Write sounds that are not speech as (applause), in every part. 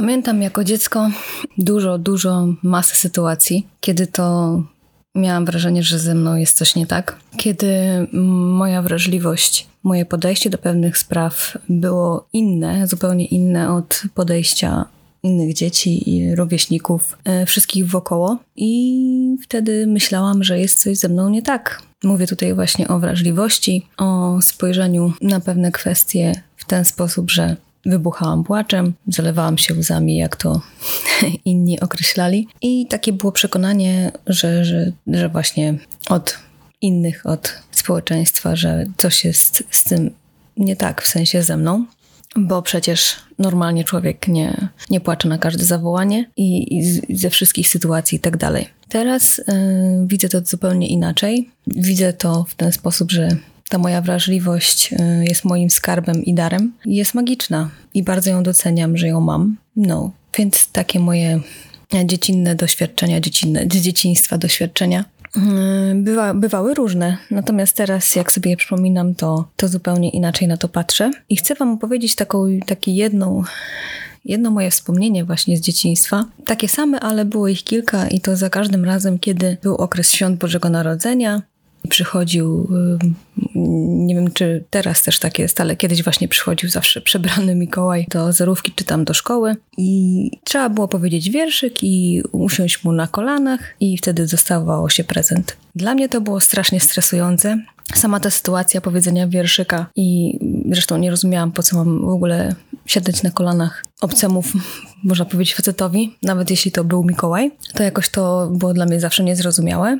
Pamiętam jako dziecko dużo, dużo masy sytuacji, kiedy to miałam wrażenie, że ze mną jest coś nie tak. Kiedy moja wrażliwość, moje podejście do pewnych spraw było inne, zupełnie inne od podejścia innych dzieci i rówieśników, e, wszystkich wokoło. I wtedy myślałam, że jest coś ze mną nie tak. Mówię tutaj właśnie o wrażliwości, o spojrzeniu na pewne kwestie w ten sposób, że wybuchałam płaczem, zalewałam się łzami, jak to (laughs) inni określali. I takie było przekonanie, że, że, że właśnie od innych, od społeczeństwa, że coś jest z tym nie tak, w sensie ze mną. Bo przecież normalnie człowiek nie, nie płacze na każde zawołanie i, i ze wszystkich sytuacji i tak dalej. Teraz y, widzę to zupełnie inaczej. Widzę to w ten sposób, że ta moja wrażliwość y, jest moim skarbem i darem. Jest magiczna i bardzo ją doceniam, że ją mam. No, więc takie moje dziecinne doświadczenia, dziecinne, z dzieciństwa doświadczenia y, bywa, bywały różne. Natomiast teraz, jak sobie je przypominam, to, to zupełnie inaczej na to patrzę. I chcę Wam opowiedzieć taką, taki jedną jedno moje wspomnienie właśnie z dzieciństwa. Takie same, ale było ich kilka i to za każdym razem, kiedy był okres świąt Bożego Narodzenia, przychodził, nie wiem czy teraz też tak jest, ale kiedyś właśnie przychodził zawsze przebrany Mikołaj do zerówki czy tam do szkoły i trzeba było powiedzieć wierszyk i usiąść mu na kolanach i wtedy dostawało się prezent. Dla mnie to było strasznie stresujące. Sama ta sytuacja powiedzenia wierszyka i zresztą nie rozumiałam po co mam w ogóle siadać na kolanach obcemu, (laughs) można powiedzieć facetowi, nawet jeśli to był Mikołaj. To jakoś to było dla mnie zawsze niezrozumiałe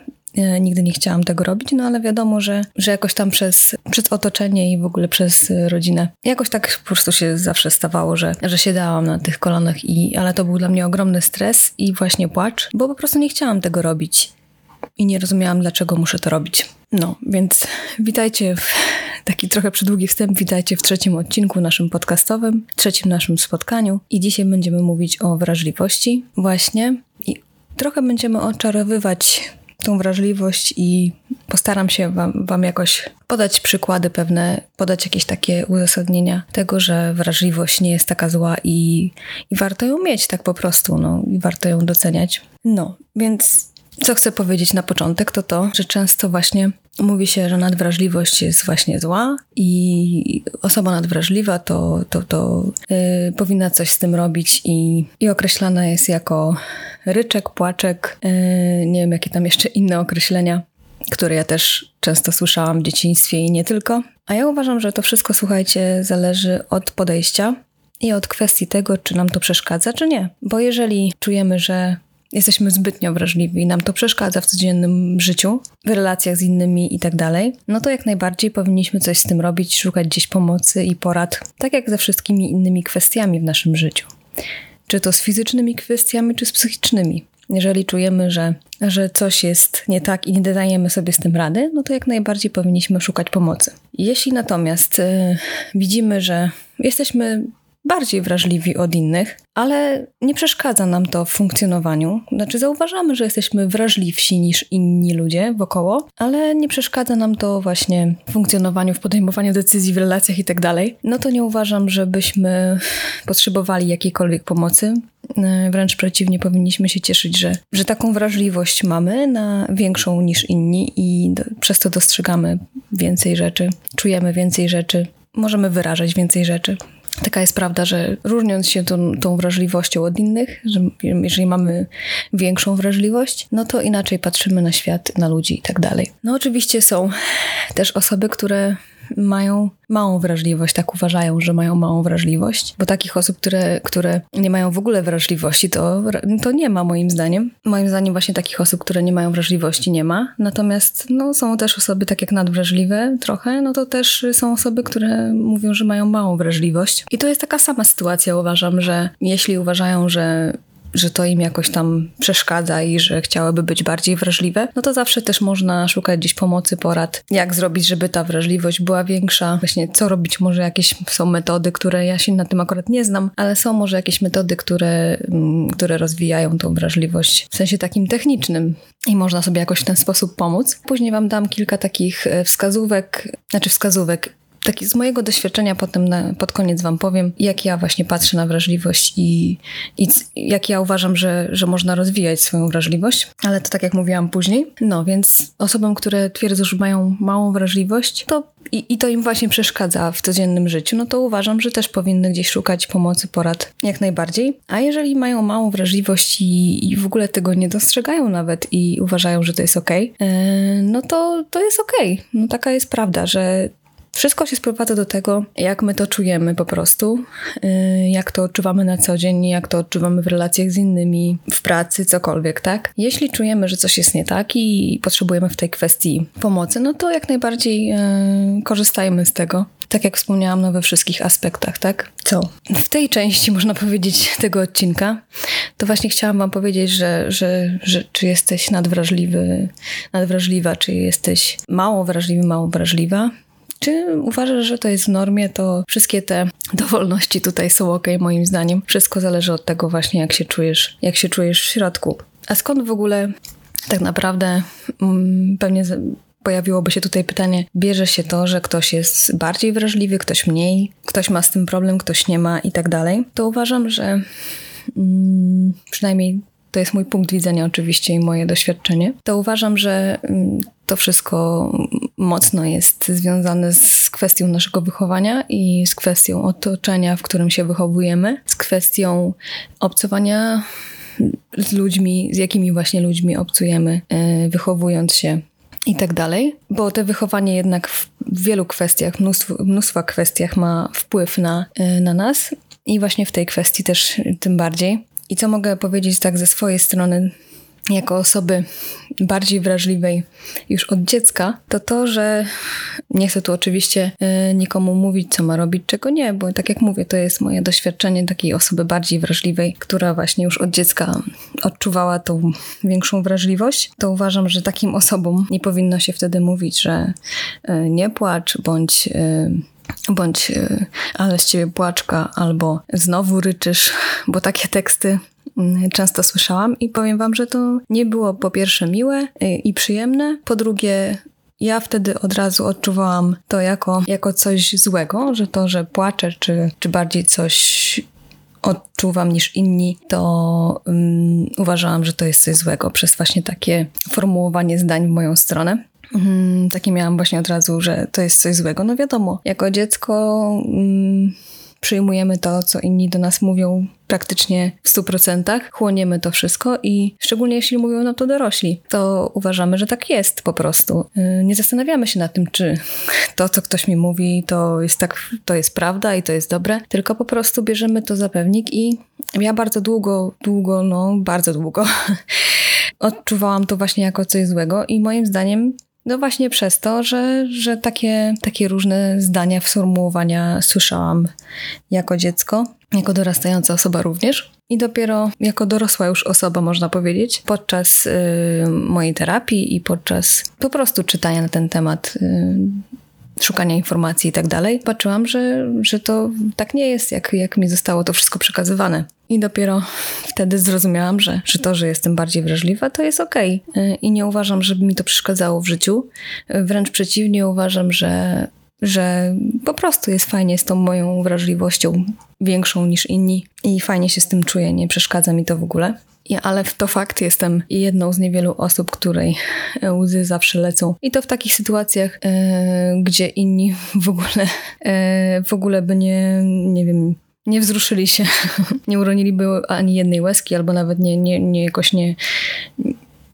nigdy nie chciałam tego robić, no ale wiadomo, że, że jakoś tam przez, przez otoczenie i w ogóle przez rodzinę jakoś tak po prostu się zawsze stawało, że, że siadałam na tych kolanach i, ale to był dla mnie ogromny stres i właśnie płacz, bo po prostu nie chciałam tego robić i nie rozumiałam, dlaczego muszę to robić. No, więc witajcie w (laughs) taki trochę przydługi wstęp, witajcie w trzecim odcinku naszym podcastowym, trzecim naszym spotkaniu i dzisiaj będziemy mówić o wrażliwości właśnie i trochę będziemy oczarowywać tą wrażliwość i postaram się wam, wam jakoś podać przykłady pewne, podać jakieś takie uzasadnienia tego, że wrażliwość nie jest taka zła i, i warto ją mieć tak po prostu, no i warto ją doceniać. No, więc co chcę powiedzieć na początek, to to, że często właśnie mówi się, że nadwrażliwość jest właśnie zła i osoba nadwrażliwa to, to, to yy, powinna coś z tym robić i, i określana jest jako ryczek, płaczek, yy, nie wiem jakie tam jeszcze inne określenia, które ja też często słyszałam w dzieciństwie i nie tylko. A ja uważam, że to wszystko, słuchajcie, zależy od podejścia i od kwestii tego, czy nam to przeszkadza, czy nie. Bo jeżeli czujemy, że jesteśmy zbytnio wrażliwi, nam to przeszkadza w codziennym życiu, w relacjach z innymi i tak dalej, no to jak najbardziej powinniśmy coś z tym robić, szukać gdzieś pomocy i porad, tak jak ze wszystkimi innymi kwestiami w naszym życiu. Czy to z fizycznymi kwestiami, czy z psychicznymi. Jeżeli czujemy, że, że coś jest nie tak i nie dajemy sobie z tym rady, no to jak najbardziej powinniśmy szukać pomocy. Jeśli natomiast y, widzimy, że jesteśmy bardziej wrażliwi od innych, ale nie przeszkadza nam to w funkcjonowaniu. Znaczy, zauważamy, że jesteśmy wrażliwsi niż inni ludzie wokoło, ale nie przeszkadza nam to właśnie w funkcjonowaniu, w podejmowaniu decyzji w relacjach i tak dalej. No to nie uważam, żebyśmy potrzebowali jakiejkolwiek pomocy. E, wręcz przeciwnie, powinniśmy się cieszyć, że, że taką wrażliwość mamy na większą niż inni i do, przez to dostrzegamy więcej rzeczy, czujemy więcej rzeczy, możemy wyrażać więcej rzeczy. Taka jest prawda, że różniąc się tą, tą wrażliwością od innych, że jeżeli mamy większą wrażliwość, no to inaczej patrzymy na świat, na ludzi i tak dalej. No oczywiście są też osoby, które mają małą wrażliwość, tak uważają, że mają małą wrażliwość, bo takich osób, które, które nie mają w ogóle wrażliwości, to, to nie ma moim zdaniem. Moim zdaniem właśnie takich osób, które nie mają wrażliwości nie ma, natomiast no, są też osoby tak jak nadwrażliwe trochę, no to też są osoby, które mówią, że mają małą wrażliwość. I to jest taka sama sytuacja, uważam, że jeśli uważają, że że to im jakoś tam przeszkadza i że chciałyby być bardziej wrażliwe, no to zawsze też można szukać gdzieś pomocy, porad, jak zrobić, żeby ta wrażliwość była większa. Właśnie co robić, może jakieś są metody, które ja się na tym akurat nie znam, ale są może jakieś metody, które, mm, które rozwijają tą wrażliwość w sensie takim technicznym i można sobie jakoś w ten sposób pomóc. Później Wam dam kilka takich e, wskazówek, znaczy wskazówek, taki z mojego doświadczenia potem na, pod koniec wam powiem, jak ja właśnie patrzę na wrażliwość i, i jak ja uważam, że, że można rozwijać swoją wrażliwość, ale to tak jak mówiłam później. No więc osobom, które twierdzą, że mają małą wrażliwość, to i, i to im właśnie przeszkadza w codziennym życiu, no to uważam, że też powinny gdzieś szukać pomocy, porad jak najbardziej. A jeżeli mają małą wrażliwość i, i w ogóle tego nie dostrzegają nawet i uważają, że to jest okay, yy, no to to jest. Okay. No taka jest prawda, że wszystko się sprowadza do tego, jak my to czujemy po prostu, y, jak to odczuwamy na co dzień, jak to odczuwamy w relacjach z innymi, w pracy, cokolwiek, tak? Jeśli czujemy, że coś jest nie tak i potrzebujemy w tej kwestii pomocy, no to jak najbardziej y, korzystajmy z tego. Tak jak wspomniałam, no we wszystkich aspektach, tak? Co? W tej części, (laughs) można powiedzieć, tego odcinka, to właśnie chciałam Wam powiedzieć, że, że, że czy jesteś nadwrażliwy, nadwrażliwa, czy jesteś mało wrażliwy, mało wrażliwa, czy uważasz, że to jest w normie, to wszystkie te dowolności tutaj są ok, moim zdaniem. Wszystko zależy od tego właśnie, jak się czujesz, jak się czujesz w środku. A skąd w ogóle tak naprawdę mm, pewnie pojawiłoby się tutaj pytanie, bierze się to, że ktoś jest bardziej wrażliwy, ktoś mniej, ktoś ma z tym problem, ktoś nie ma i tak dalej, to uważam, że mm, przynajmniej to jest mój punkt widzenia oczywiście i moje doświadczenie, to uważam, że mm, to wszystko mocno jest związane z kwestią naszego wychowania i z kwestią otoczenia, w którym się wychowujemy, z kwestią obcowania z ludźmi, z jakimi właśnie ludźmi obcujemy, e, wychowując się i tak dalej, bo to wychowanie jednak w wielu kwestiach, mnóstwo, mnóstwa kwestiach ma wpływ na, e, na nas i właśnie w tej kwestii też tym bardziej. I co mogę powiedzieć tak ze swojej strony, jako osoby bardziej wrażliwej już od dziecka, to to, że nie chcę tu oczywiście y, nikomu mówić, co ma robić, czego nie, bo tak jak mówię, to jest moje doświadczenie takiej osoby bardziej wrażliwej, która właśnie już od dziecka odczuwała tą większą wrażliwość, to uważam, że takim osobom nie powinno się wtedy mówić, że y, nie płacz, bądź y, bądź ale z ciebie płaczka, albo znowu ryczysz, bo takie teksty często słyszałam i powiem wam, że to nie było po pierwsze miłe i przyjemne, po drugie ja wtedy od razu odczuwałam to jako, jako coś złego, że to, że płaczę, czy, czy bardziej coś odczuwam niż inni, to um, uważałam, że to jest coś złego przez właśnie takie formułowanie zdań w moją stronę. Mm, takie miałam właśnie od razu, że to jest coś złego. No wiadomo, jako dziecko mm, przyjmujemy to, co inni do nas mówią praktycznie w 100%, chłoniemy to wszystko i szczególnie jeśli mówią no to dorośli, to uważamy, że tak jest po prostu. Y, nie zastanawiamy się nad tym, czy to, co ktoś mi mówi, to jest tak, to jest prawda i to jest dobre, tylko po prostu bierzemy to za pewnik i ja bardzo długo, długo, no bardzo długo (laughs) odczuwałam to właśnie jako coś złego i moim zdaniem no właśnie przez to, że, że takie, takie różne zdania, sformułowania słyszałam jako dziecko, jako dorastająca osoba również. I dopiero jako dorosła już osoba, można powiedzieć, podczas y, mojej terapii i podczas po prostu czytania na ten temat, y, szukania informacji i tak dalej, patrzyłam, że, że to tak nie jest, jak, jak mi zostało to wszystko przekazywane. I dopiero wtedy zrozumiałam, że, że to, że jestem bardziej wrażliwa, to jest okej. Okay. I nie uważam, żeby mi to przeszkadzało w życiu. Wręcz przeciwnie, uważam, że, że po prostu jest fajnie z tą moją wrażliwością większą niż inni i fajnie się z tym czuję, nie przeszkadza mi to w ogóle. Ja, ale to fakt, jestem jedną z niewielu osób, której łzy zawsze lecą. I to w takich sytuacjach, e, gdzie inni w ogóle, e, w ogóle by nie, nie wiem, nie wzruszyli się, (laughs) nie uroniliby ani jednej łezki, albo nawet nie, nie, nie jakoś nie,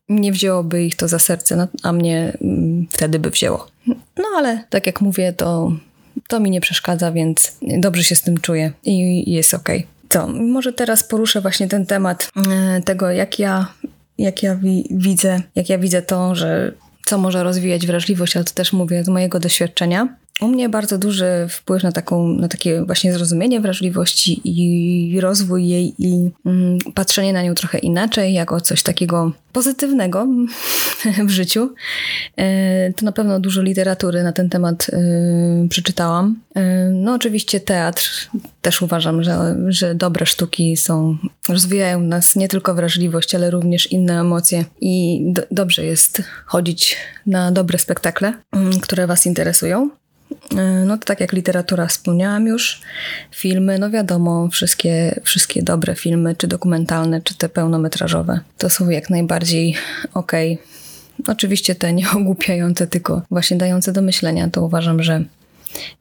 nie wzięłoby ich to za serce, no, a mnie mm, wtedy by wzięło. No ale tak jak mówię, to, to mi nie przeszkadza, więc dobrze się z tym czuję i jest okej. To może teraz poruszę właśnie ten temat e, tego, jak ja, jak ja wi widzę, jak ja widzę to, że co może rozwijać wrażliwość, ale to też mówię z mojego doświadczenia u mnie bardzo duży wpływ na, taką, na takie właśnie zrozumienie wrażliwości i rozwój jej i mm, patrzenie na nią trochę inaczej, jako coś takiego pozytywnego (laughs) w życiu. E, to na pewno dużo literatury na ten temat e, przeczytałam. E, no oczywiście teatr też uważam, że, że dobre sztuki są, rozwijają nas nie tylko wrażliwość, ale również inne emocje i do, dobrze jest chodzić na dobre spektakle, mm, które was interesują. E, no to tak jak literatura wspomniałam już, filmy, no wiadomo, wszystkie, wszystkie dobre filmy, czy dokumentalne, czy te pełnometrażowe, to są jak najbardziej okej. Okay. Oczywiście te nie (laughs) ogłupiające, tylko właśnie dające do myślenia, to uważam, że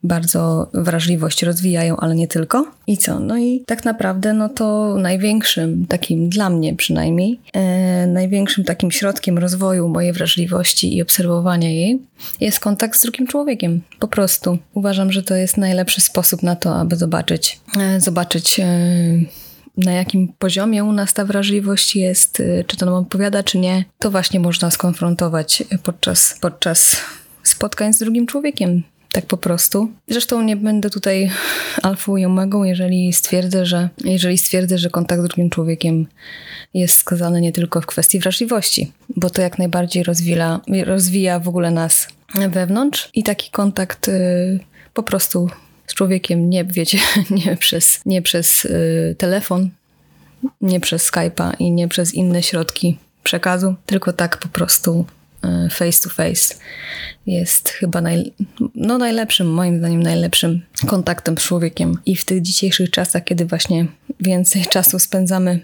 bardzo wrażliwość rozwijają, ale nie tylko. I co? No i tak naprawdę, no to największym, takim dla mnie przynajmniej, e, największym takim środkiem rozwoju mojej wrażliwości i obserwowania jej jest kontakt z drugim człowiekiem. Po prostu. Uważam, że to jest najlepszy sposób na to, aby zobaczyć, e, zobaczyć. E, na jakim poziomie u nas ta wrażliwość jest, e, czy to nam odpowiada, czy nie, to właśnie można skonfrontować podczas, podczas spotkań z drugim człowiekiem. Tak po prostu. Zresztą nie będę tutaj alfą i omegą, jeżeli stwierdzę, że, jeżeli stwierdzę, że kontakt z drugim człowiekiem jest skazany nie tylko w kwestii wrażliwości, bo to jak najbardziej rozwija, rozwija w ogóle nas wewnątrz i taki kontakt y, po prostu z człowiekiem nie, wiecie, (laughs) nie przez, nie przez y, telefon, nie przez Skype'a i nie przez inne środki przekazu, tylko tak po prostu face to face jest chyba naj, no najlepszym, moim zdaniem najlepszym kontaktem z człowiekiem. I w tych dzisiejszych czasach, kiedy właśnie więcej (laughs) czasu spędzamy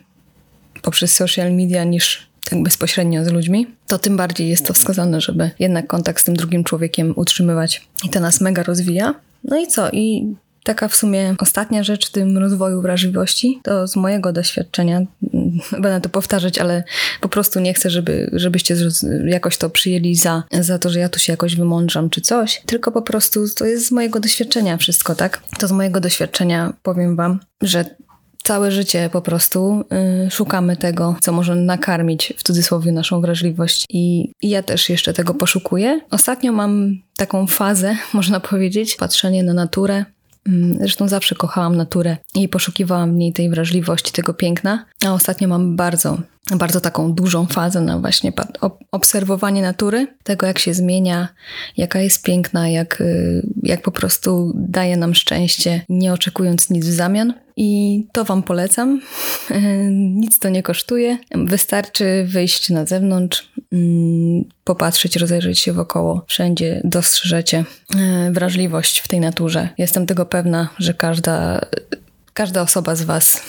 poprzez social media niż tak bezpośrednio z ludźmi, to tym bardziej jest to wskazane, żeby jednak kontakt z tym drugim człowiekiem utrzymywać. I to nas mega rozwija. No i co? I Taka w sumie ostatnia rzecz w tym rozwoju wrażliwości, to z mojego doświadczenia, (laughs) będę to powtarzać, ale po prostu nie chcę, żeby, żebyście jakoś to przyjęli za, za to, że ja tu się jakoś wymądrzam czy coś, tylko po prostu to jest z mojego doświadczenia wszystko, tak? To z mojego doświadczenia powiem wam, że całe życie po prostu y, szukamy tego, co może nakarmić w cudzysłowie naszą wrażliwość i, i ja też jeszcze tego poszukuję. Ostatnio mam taką fazę, (laughs) można powiedzieć, patrzenie na naturę, zresztą zawsze kochałam naturę i poszukiwałam w niej tej wrażliwości, tego piękna. A ostatnio mam bardzo, bardzo taką dużą fazę na właśnie obserwowanie natury, tego jak się zmienia, jaka jest piękna, jak, y, jak po prostu daje nam szczęście, nie oczekując nic w zamian. I to Wam polecam. (laughs) Nic to nie kosztuje. Wystarczy wyjść na zewnątrz, mm, popatrzeć, rozejrzeć się wokoło. Wszędzie dostrzeżecie e, wrażliwość w tej naturze. Jestem tego pewna, że każda, każda osoba z Was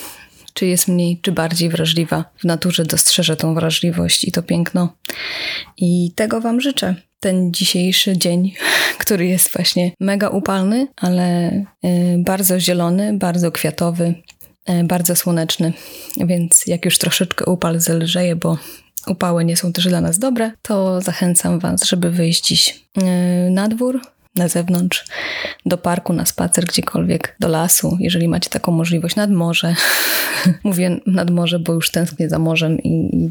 czy jest mniej, czy bardziej wrażliwa w naturze, dostrzeże tą wrażliwość i to piękno. I tego Wam życzę. Ten dzisiejszy dzień, (laughs) który jest właśnie mega upalny, ale y, bardzo zielony, bardzo kwiatowy, y, bardzo słoneczny. Więc jak już troszeczkę upal zelżeje, bo upały nie są też dla nas dobre, to zachęcam Was, żeby wyjść dziś y, na dwór, na zewnątrz, do parku, na spacer, gdziekolwiek, do lasu, jeżeli macie taką możliwość, nad morze. (laughs) Mówię nad morze, bo już tęsknię za morzem i,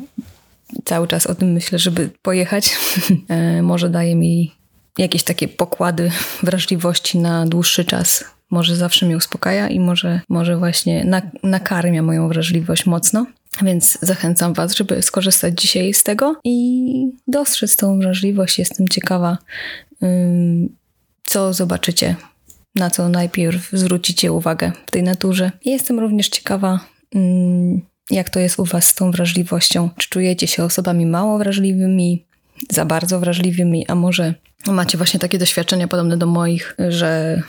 cały czas o tym myślę, żeby pojechać. (laughs) E, może daje mi jakieś takie pokłady wrażliwości na dłuższy czas. Może zawsze mnie uspokaja i może, może właśnie nakarmia moją wrażliwość mocno. Więc zachęcam Was, żeby skorzystać dzisiaj z tego i dostrzec tą wrażliwość. Jestem ciekawa, co zobaczycie, na co najpierw zwrócicie uwagę w tej naturze. jestem również ciekawa, mm, jak to jest u Was z tą wrażliwością. Czy czujecie się osobami mało wrażliwymi, za bardzo wrażliwymi, a może macie właśnie takie doświadczenia podobne do moich, że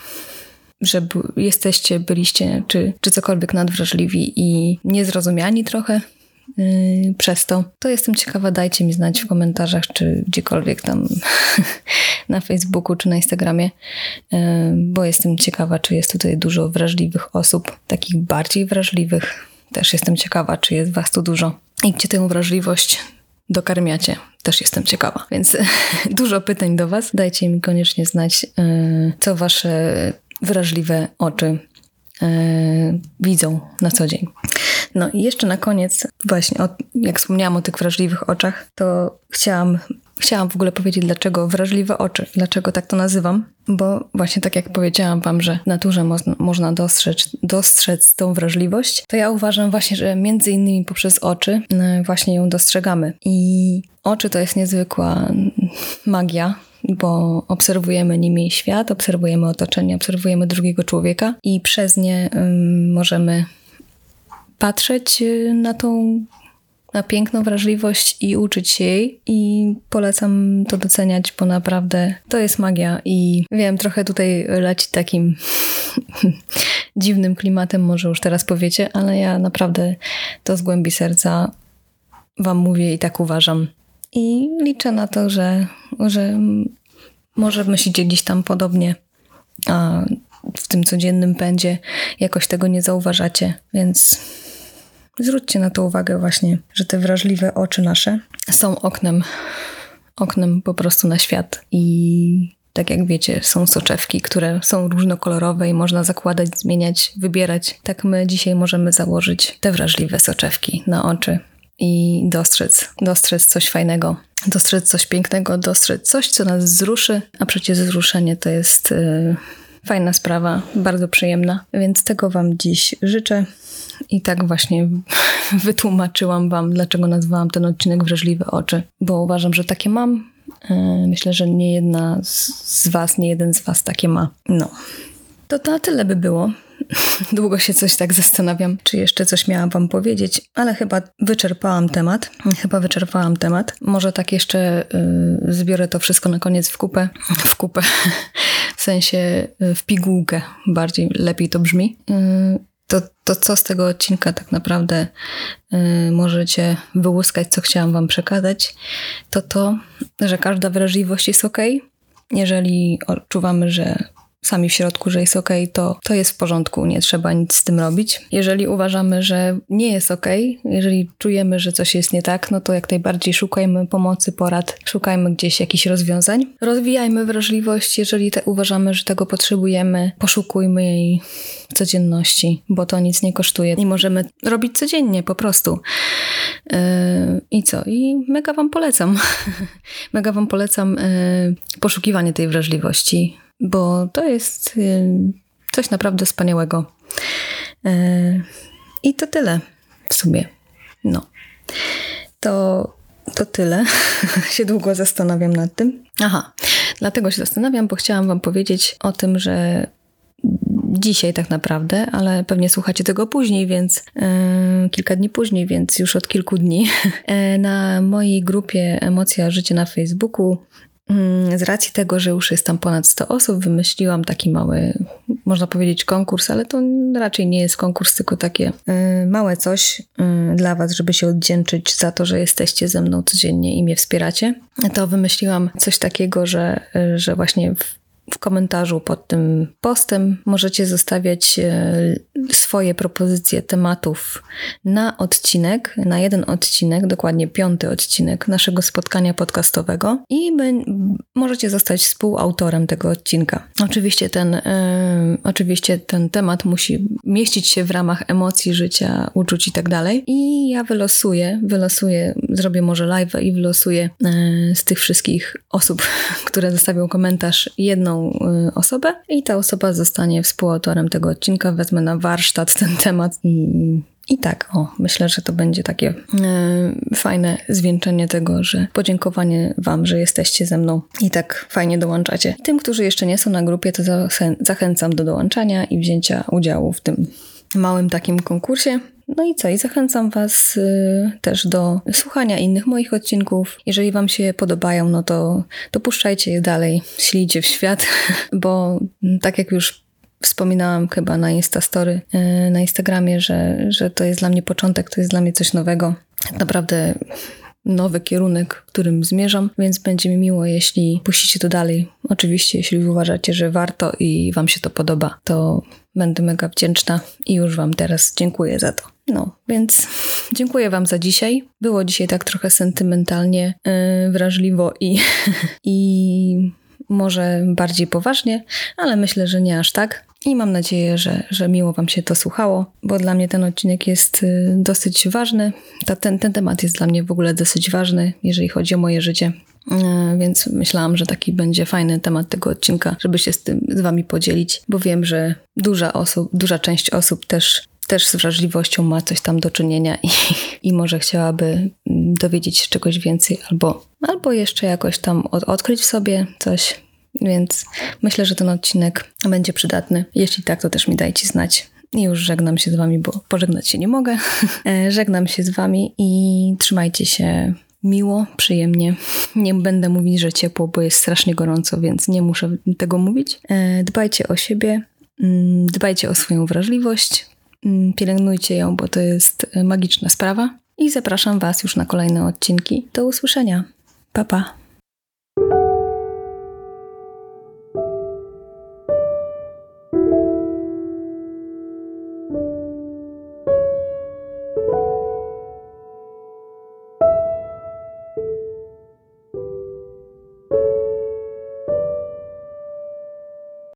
że jesteście, byliście, czy, czy cokolwiek nadwrażliwi i niezrozumiani trochę yy, przez to. To jestem ciekawa, dajcie mi znać w komentarzach, czy gdziekolwiek tam (laughs) na Facebooku czy na Instagramie, yy, bo jestem ciekawa, czy jest tutaj dużo wrażliwych osób, takich bardziej wrażliwych. Też jestem ciekawa, czy jest was tu dużo i gdzie tę wrażliwość dokarmiacie. Też jestem ciekawa, więc (laughs) dużo pytań do Was. Dajcie mi koniecznie znać, yy, co Wasze wrażliwe oczy widzą na co dzień. No i jeszcze na koniec, właśnie o, jak wspomniałam o tych wrażliwych oczach, to chciałam, chciałam w ogóle powiedzieć, dlaczego wrażliwe oczy, dlaczego tak to nazywam, bo właśnie tak jak powiedziałam Wam, że w naturze mo można dostrzec, dostrzec tą wrażliwość, to ja uważam właśnie, że między innymi poprzez oczy y, właśnie ją dostrzegamy. I oczy to jest niezwykła magia, bo obserwujemy nimi świat, obserwujemy otoczenie, obserwujemy drugiego człowieka i przez nie możemy patrzeć y, na tą na piękną wrażliwość i uczyć się jej. I polecam to doceniać, bo naprawdę to jest magia. I wiem, trochę tutaj leci takim (laughs) dziwnym klimatem, może już teraz powiecie, ale ja naprawdę to z głębi serca Wam mówię i tak uważam. I liczę na to, że, że może myślicie gdzieś tam podobnie, a w tym codziennym pędzie jakoś tego nie zauważacie, więc zwróćcie na to uwagę właśnie, że te wrażliwe oczy nasze są oknem, oknem po prostu na świat i tak jak wiecie, są soczewki, które są różnokolorowe i można zakładać, zmieniać, wybierać. Tak my dzisiaj możemy założyć te wrażliwe soczewki na oczy i dostrzec, dostrzec coś fajnego, dostrzec coś pięknego, dostrzec coś, co nas wzruszy, a przecież wzruszenie to jest yy, fajna sprawa, bardzo przyjemna, więc tego Wam dziś życzę. I tak właśnie (laughs) wytłumaczyłam Wam, dlaczego nazwałam ten odcinek Wrażliwe Oczy, bo uważam, że takie mam. Yy, myślę, że nie jedna z Was, nie jeden z Was takie ma. No. To na tyle by było. (laughs) Długo się coś tak zastanawiam, czy jeszcze coś miałam Wam powiedzieć, ale chyba wyczerpałam temat. Chyba wyczerpałam temat. Może tak jeszcze y, zbiorę to wszystko na koniec w kupę. W kupę. (laughs) W sensie y, w pigułkę. Bardziej lepiej to brzmi. Y, to, to co z tego odcinka tak naprawdę możecie wyłuskać, co chciałam Wam przekazać, to to, że każda wrażliwość jest ok. Jeżeli odczuwamy, że sami w środku, że jest ok, to, to jest w porządku, nie trzeba nic z tym robić. Jeżeli uważamy, że nie jest ok, jeżeli czujemy, że coś jest nie tak, no to jak najbardziej szukajmy pomocy, porad, szukajmy gdzieś jakichś rozwiązań. Rozwijajmy wrażliwość, jeżeli te, uważamy, że tego potrzebujemy, poszukujmy jej w codzienności, bo to nic nie kosztuje i możemy robić codziennie po prostu. Yy, I co? I mega Wam polecam. (laughs) mega Wam polecam yy, poszukiwanie tej wrażliwości bo to jest y, coś naprawdę wspaniałego. Y, I to tyle w sumie. No. To, to tyle. (laughs) się długo zastanawiam nad tym. Aha, dlatego się zastanawiam, bo chciałam Wam powiedzieć o tym, że dzisiaj tak naprawdę, ale pewnie słuchacie tego później, więc yy, kilka dni później, więc już od kilku dni (laughs) na mojej grupie Emocja Życie na Facebooku z racji tego, że już jest tam ponad 100 osób, wymyśliłam taki mały, można powiedzieć, konkurs, ale to raczej nie jest konkurs, tylko takie y, małe coś y, dla Was, żeby się oddzięczyć za to, że jesteście ze mną codziennie i mnie wspieracie. To wymyśliłam coś takiego, że, y, że właśnie w w komentarzu pod tym postem możecie zostawiać e, swoje propozycje tematów na odcinek, na jeden odcinek, dokładnie piąty odcinek naszego spotkania podcastowego i możecie zostać współautorem tego odcinka. Oczywiście ten, y, oczywiście ten temat musi mieścić się w ramach emocji, życia, uczuć i tak dalej. I ja wylosuję, wylosuję, zrobię może live i wylosuję y, z tych wszystkich osób, (laughs) które zostawią komentarz jedną Y, osobę i ta osoba zostanie współautorem tego odcinka. Wezmę na warsztat ten temat i, i tak, o, myślę, że to będzie takie y, fajne zwieńczenie tego, że podziękowanie Wam, że jesteście ze mną i tak fajnie dołączacie. Tym, którzy jeszcze nie są na grupie, to zachęcam do dołączania i wzięcia udziału w tym małym takim konkursie. No i co? I zachęcam Was y, też do słuchania innych moich odcinków. Jeżeli Wam się podobają, no to, to puszczajcie je dalej, ślijcie w świat, (laughs) bo tak jak już wspominałam chyba na Instastory, y, na Instagramie, że, że to jest dla mnie początek, to jest dla mnie coś nowego. Naprawdę nowy kierunek, którym zmierzam, więc będzie mi miło, jeśli puścicie to dalej. Oczywiście, jeśli uważacie, że warto i Wam się to podoba, to będę mega wdzięczna i już Wam teraz dziękuję za to. No, więc (laughs) dziękuję Wam za dzisiaj. Było dzisiaj tak trochę sentymentalnie, yy, wrażliwo i, (laughs) i może bardziej poważnie, ale myślę, że nie aż tak. I mam nadzieję, że, że miło Wam się to słuchało, bo dla mnie ten odcinek jest y, dosyć ważny. Ta, ten, ten temat jest dla mnie w ogóle dosyć ważny, jeżeli chodzi o moje życie. Y, więc myślałam, że taki będzie fajny temat tego odcinka, żeby się z tym z Wami podzielić, bo wiem, że duża, osób, duża część osób też też z wrażliwością ma coś tam do czynienia i, (laughs) i może chciałaby dowiedzieć się czegoś więcej albo, albo jeszcze jakoś tam od, odkryć w sobie coś. Więc myślę, że ten odcinek będzie przydatny. Jeśli tak, to też mi dajcie znać. I już żegnam się z Wami, bo pożegnać się nie mogę. (laughs) E, żegnam się z Wami i trzymajcie się miło, przyjemnie. (laughs) Nie będę mówić, że ciepło, bo jest strasznie gorąco, więc nie muszę tego mówić. E, dbajcie o siebie, mm, dbajcie o swoją wrażliwość, mm, pielęgnujcie ją, bo to jest magiczna sprawa. I zapraszam Was już na kolejne odcinki. Do usłyszenia. Pa, pa.